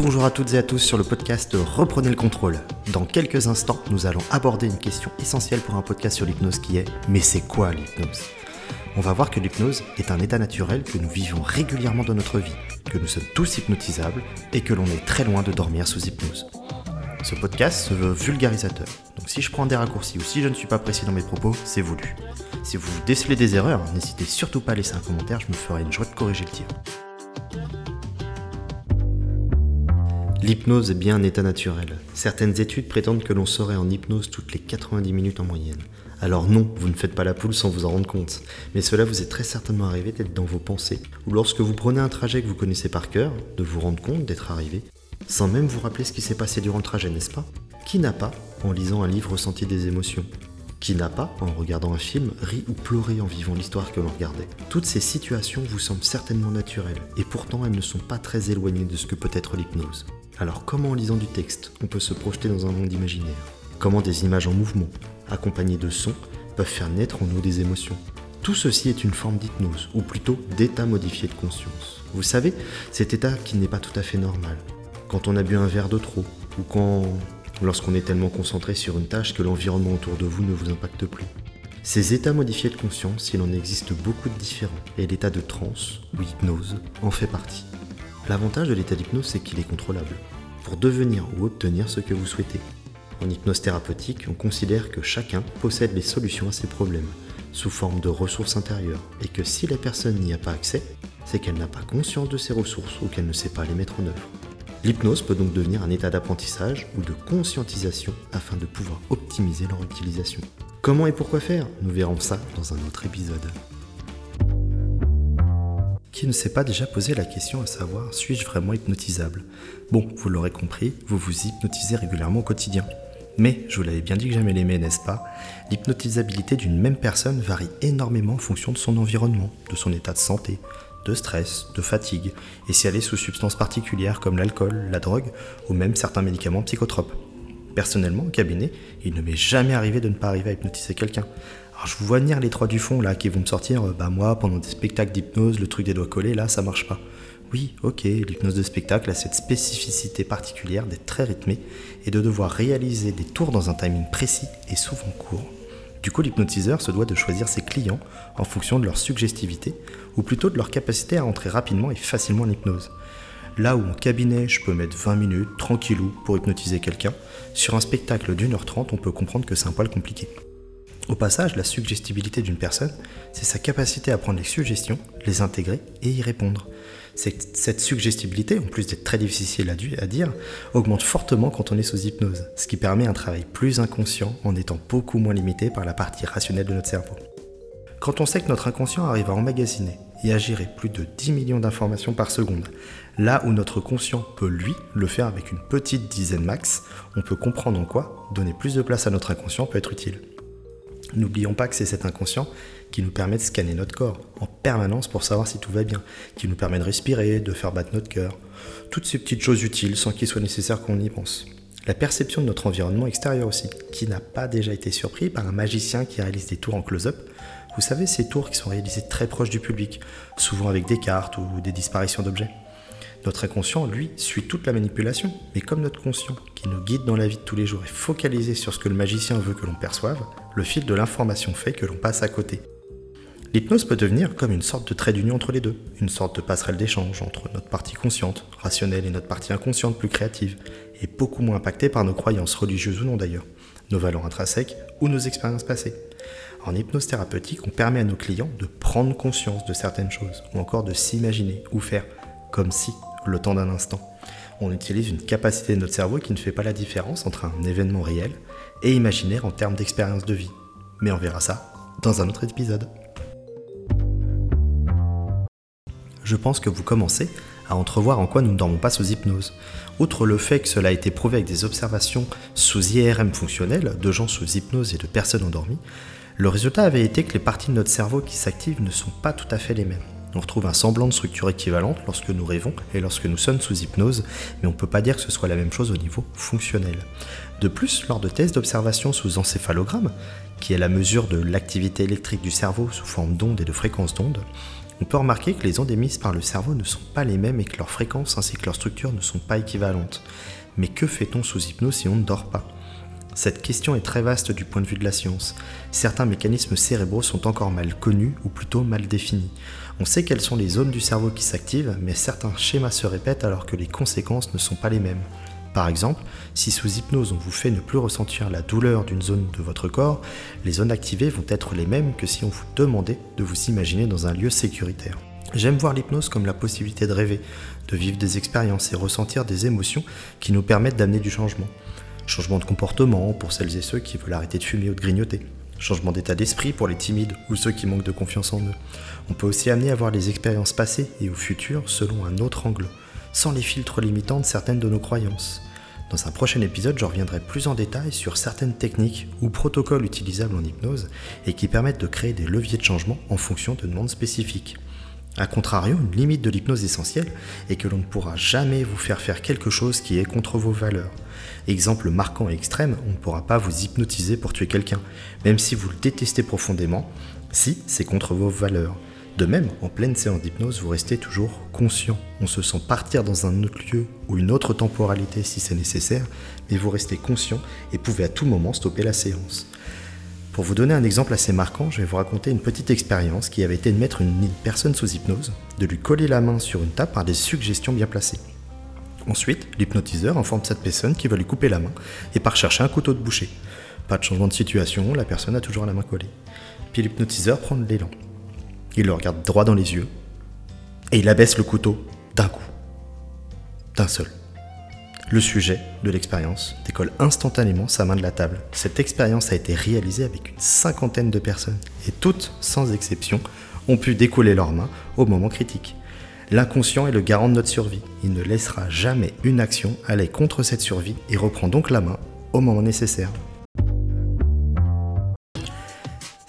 Bonjour à toutes et à tous sur le podcast Reprenez le contrôle. Dans quelques instants, nous allons aborder une question essentielle pour un podcast sur l'hypnose qui est Mais c'est quoi l'hypnose? On va voir que l'hypnose est un état naturel que nous vivons régulièrement dans notre vie, que nous sommes tous hypnotisables et que l'on est très loin de dormir sous hypnose. Ce podcast se veut vulgarisateur, donc si je prends des raccourcis ou si je ne suis pas précis dans mes propos, c'est voulu. Si vous décelez des erreurs, n'hésitez surtout pas à laisser un commentaire, je me ferai une joie de corriger le tir. L'hypnose est bien un état naturel. Certaines études prétendent que l'on serait en hypnose toutes les 90 minutes en moyenne. Alors non, vous ne faites pas la poule sans vous en rendre compte, mais cela vous est très certainement arrivé d'être dans vos pensées, ou lorsque vous prenez un trajet que vous connaissez par cœur, de vous rendre compte d'être arrivé, sans même vous rappeler ce qui s'est passé durant le trajet, n'est-ce pas? Qui n'a pas, en lisant un livre, ressenti des émotions? Qui n'a pas, en regardant un film, ri ou pleuré en vivant l'histoire que l'on regardait? Toutes ces situations vous semblent certainement naturelles, et pourtant elles ne sont pas très éloignées de ce que peut être l'hypnose. Alors comment en lisant du texte, on peut se projeter dans un monde imaginaire? Comment des images en mouvement, accompagnées de sons, peuvent faire naître en nous des émotions? Tout ceci est une forme d'hypnose, ou plutôt d'état modifié de conscience. Vous savez, cet état qui n'est pas tout à fait normal. Quand on a bu un verre de trop, ou quand lorsqu'on est tellement concentré sur une tâche que l'environnement autour de vous ne vous impacte plus. Ces états modifiés de conscience, il en existe beaucoup de différents, et l'état de transe ou hypnose en fait partie. L'avantage de l'état d'hypnose, c'est qu'il est contrôlable, pour devenir ou obtenir ce que vous souhaitez. En hypnose thérapeutique, on considère que chacun possède les solutions à ses problèmes, sous forme de ressources intérieures, et que si la personne n'y a pas accès, c'est qu'elle n'a pas conscience de ses ressources ou qu'elle ne sait pas les mettre en œuvre. L'hypnose peut donc devenir un état d'apprentissage ou de conscientisation afin de pouvoir optimiser leur utilisation. Comment et pourquoi faire? Nous verrons ça dans un autre épisode. Qui ne s'est pas déjà posé la question à savoir suis-je vraiment hypnotisable? Bon, vous l'aurez compris, vous vous hypnotisez régulièrement au quotidien. Mais, je vous l'avais bien dit que jamais l'aimais, n'est-ce pas? L'hypnotisabilité d'une même personne varie énormément en fonction de son environnement, de son état de santé, de stress, de fatigue, et si elle est sous substances particulières comme l'alcool, la drogue ou même certains médicaments psychotropes. Personnellement, au cabinet, il ne m'est jamais arrivé de ne pas arriver à hypnotiser quelqu'un. Alors je vous vois venir les trois du fond là qui vont me sortir, euh, bah moi pendant des spectacles d'hypnose, le truc des doigts collés là ça marche pas. Oui, ok, l'hypnose de spectacle a cette spécificité particulière d'être très rythmée et de devoir réaliser des tours dans un timing précis et souvent court. Du coup, l'hypnotiseur se doit de choisir ses clients en fonction de leur suggestivité, ou plutôt de leur capacité à entrer rapidement et facilement en hypnose. Là où en cabinet, je peux mettre 20 minutes, tranquillou, pour hypnotiser quelqu'un, sur un spectacle d'une heure trente, on peut comprendre que c'est un poil compliqué. Au passage, la suggestibilité d'une personne, c'est sa capacité à prendre les suggestions, les intégrer et y répondre. Cette suggestibilité, en plus d'être très difficile à dire, augmente fortement quand on est sous hypnose, ce qui permet un travail plus inconscient en étant beaucoup moins limité par la partie rationnelle de notre cerveau. Quand on sait que notre inconscient arrive à emmagasiner et à gérer plus de 10 millions d'informations par seconde, là où notre conscient peut lui le faire avec une petite dizaine max, on peut comprendre en quoi donner plus de place à notre inconscient peut être utile. N'oublions pas que c'est cet inconscient qui nous permet de scanner notre corps en permanence pour savoir si tout va bien, qui nous permet de respirer, de faire battre notre cœur, toutes ces petites choses utiles sans qu'il soit nécessaire qu'on y pense. La perception de notre environnement extérieur aussi, qui n'a pas déjà été surpris par un magicien qui réalise des tours en close-up. Vous savez, ces tours qui sont réalisés très proches du public, souvent avec des cartes ou des disparitions d'objets. Notre inconscient, lui, suit toute la manipulation, mais comme notre conscient, qui nous guide dans la vie de tous les jours, est focalisé sur ce que le magicien veut que l'on perçoive, le fil de l'information fait que l'on passe à côté. L'hypnose peut devenir comme une sorte de trait d'union entre les deux, une sorte de passerelle d'échange entre notre partie consciente, rationnelle, et notre partie inconsciente plus créative, et beaucoup moins impactée par nos croyances religieuses ou non d'ailleurs, nos valeurs intrinsèques ou nos expériences passées. En hypnose thérapeutique, on permet à nos clients de prendre conscience de certaines choses, ou encore de s'imaginer ou faire comme si le temps d'un instant. On utilise une capacité de notre cerveau qui ne fait pas la différence entre un événement réel et imaginaire en termes d'expérience de vie. Mais on verra ça dans un autre épisode. Je pense que vous commencez à entrevoir en quoi nous ne dormons pas sous hypnose. Outre le fait que cela a été prouvé avec des observations sous IRM fonctionnelles de gens sous hypnose et de personnes endormies, le résultat avait été que les parties de notre cerveau qui s'activent ne sont pas tout à fait les mêmes. On retrouve un semblant de structure équivalente lorsque nous rêvons et lorsque nous sommes sous hypnose, mais on ne peut pas dire que ce soit la même chose au niveau fonctionnel. De plus, lors de tests d'observation sous encéphalogramme, qui est la mesure de l'activité électrique du cerveau sous forme d'ondes et de fréquences d'ondes, on peut remarquer que les ondes émises par le cerveau ne sont pas les mêmes et que leurs fréquences ainsi que leurs structures ne sont pas équivalentes. Mais que fait-on sous hypnose si on ne dort pas? Cette question est très vaste du point de vue de la science. Certains mécanismes cérébraux sont encore mal connus ou plutôt mal définis. On sait quelles sont les zones du cerveau qui s'activent, mais certains schémas se répètent alors que les conséquences ne sont pas les mêmes. Par exemple, si sous hypnose on vous fait ne plus ressentir la douleur d'une zone de votre corps, les zones activées vont être les mêmes que si on vous demandait de vous imaginer dans un lieu sécuritaire. J'aime voir l'hypnose comme la possibilité de rêver, de vivre des expériences et ressentir des émotions qui nous permettent d'amener du changement. Changement de comportement pour celles et ceux qui veulent arrêter de fumer ou de grignoter. Changement d'état d'esprit pour les timides ou ceux qui manquent de confiance en eux. On peut aussi amener à voir les expériences passées et au futur selon un autre angle sans les filtres limitants de certaines de nos croyances. Dans un prochain épisode, je reviendrai plus en détail sur certaines techniques ou protocoles utilisables en hypnose et qui permettent de créer des leviers de changement en fonction de demandes spécifiques. A contrario, une limite de l'hypnose essentielle est que l'on ne pourra jamais vous faire faire quelque chose qui est contre vos valeurs. Exemple marquant et extrême, on ne pourra pas vous hypnotiser pour tuer quelqu'un, même si vous le détestez profondément, si c'est contre vos valeurs. De même, en pleine séance d'hypnose, vous restez toujours conscient. On se sent partir dans un autre lieu ou une autre temporalité si c'est nécessaire, mais vous restez conscient et pouvez à tout moment stopper la séance. Pour vous donner un exemple assez marquant, je vais vous raconter une petite expérience qui avait été de mettre une personne sous hypnose, de lui coller la main sur une table par des suggestions bien placées. Ensuite, l'hypnotiseur informe cette personne qui va lui couper la main et part chercher un couteau de boucher. Pas de changement de situation, la personne a toujours la main collée. Puis l'hypnotiseur prend l'élan. Il le regarde droit dans les yeux et il abaisse le couteau d'un coup. D'un seul. Le sujet de l'expérience décolle instantanément sa main de la table. Cette expérience a été réalisée avec une cinquantaine de personnes et toutes, sans exception, ont pu décoller leurs mains au moment critique. L'inconscient est le garant de notre survie. Il ne laissera jamais une action aller contre cette survie et reprend donc la main au moment nécessaire.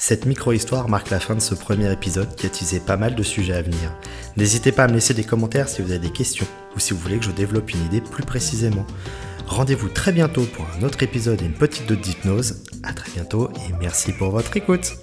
Cette micro-histoire marque la fin de ce premier épisode qui a teasé pas mal de sujets à venir. N'hésitez pas à me laisser des commentaires si vous avez des questions ou si vous voulez que je développe une idée plus précisément. Rendez-vous très bientôt pour un autre épisode et une petite dose d'hypnose. A très bientôt et merci pour votre écoute.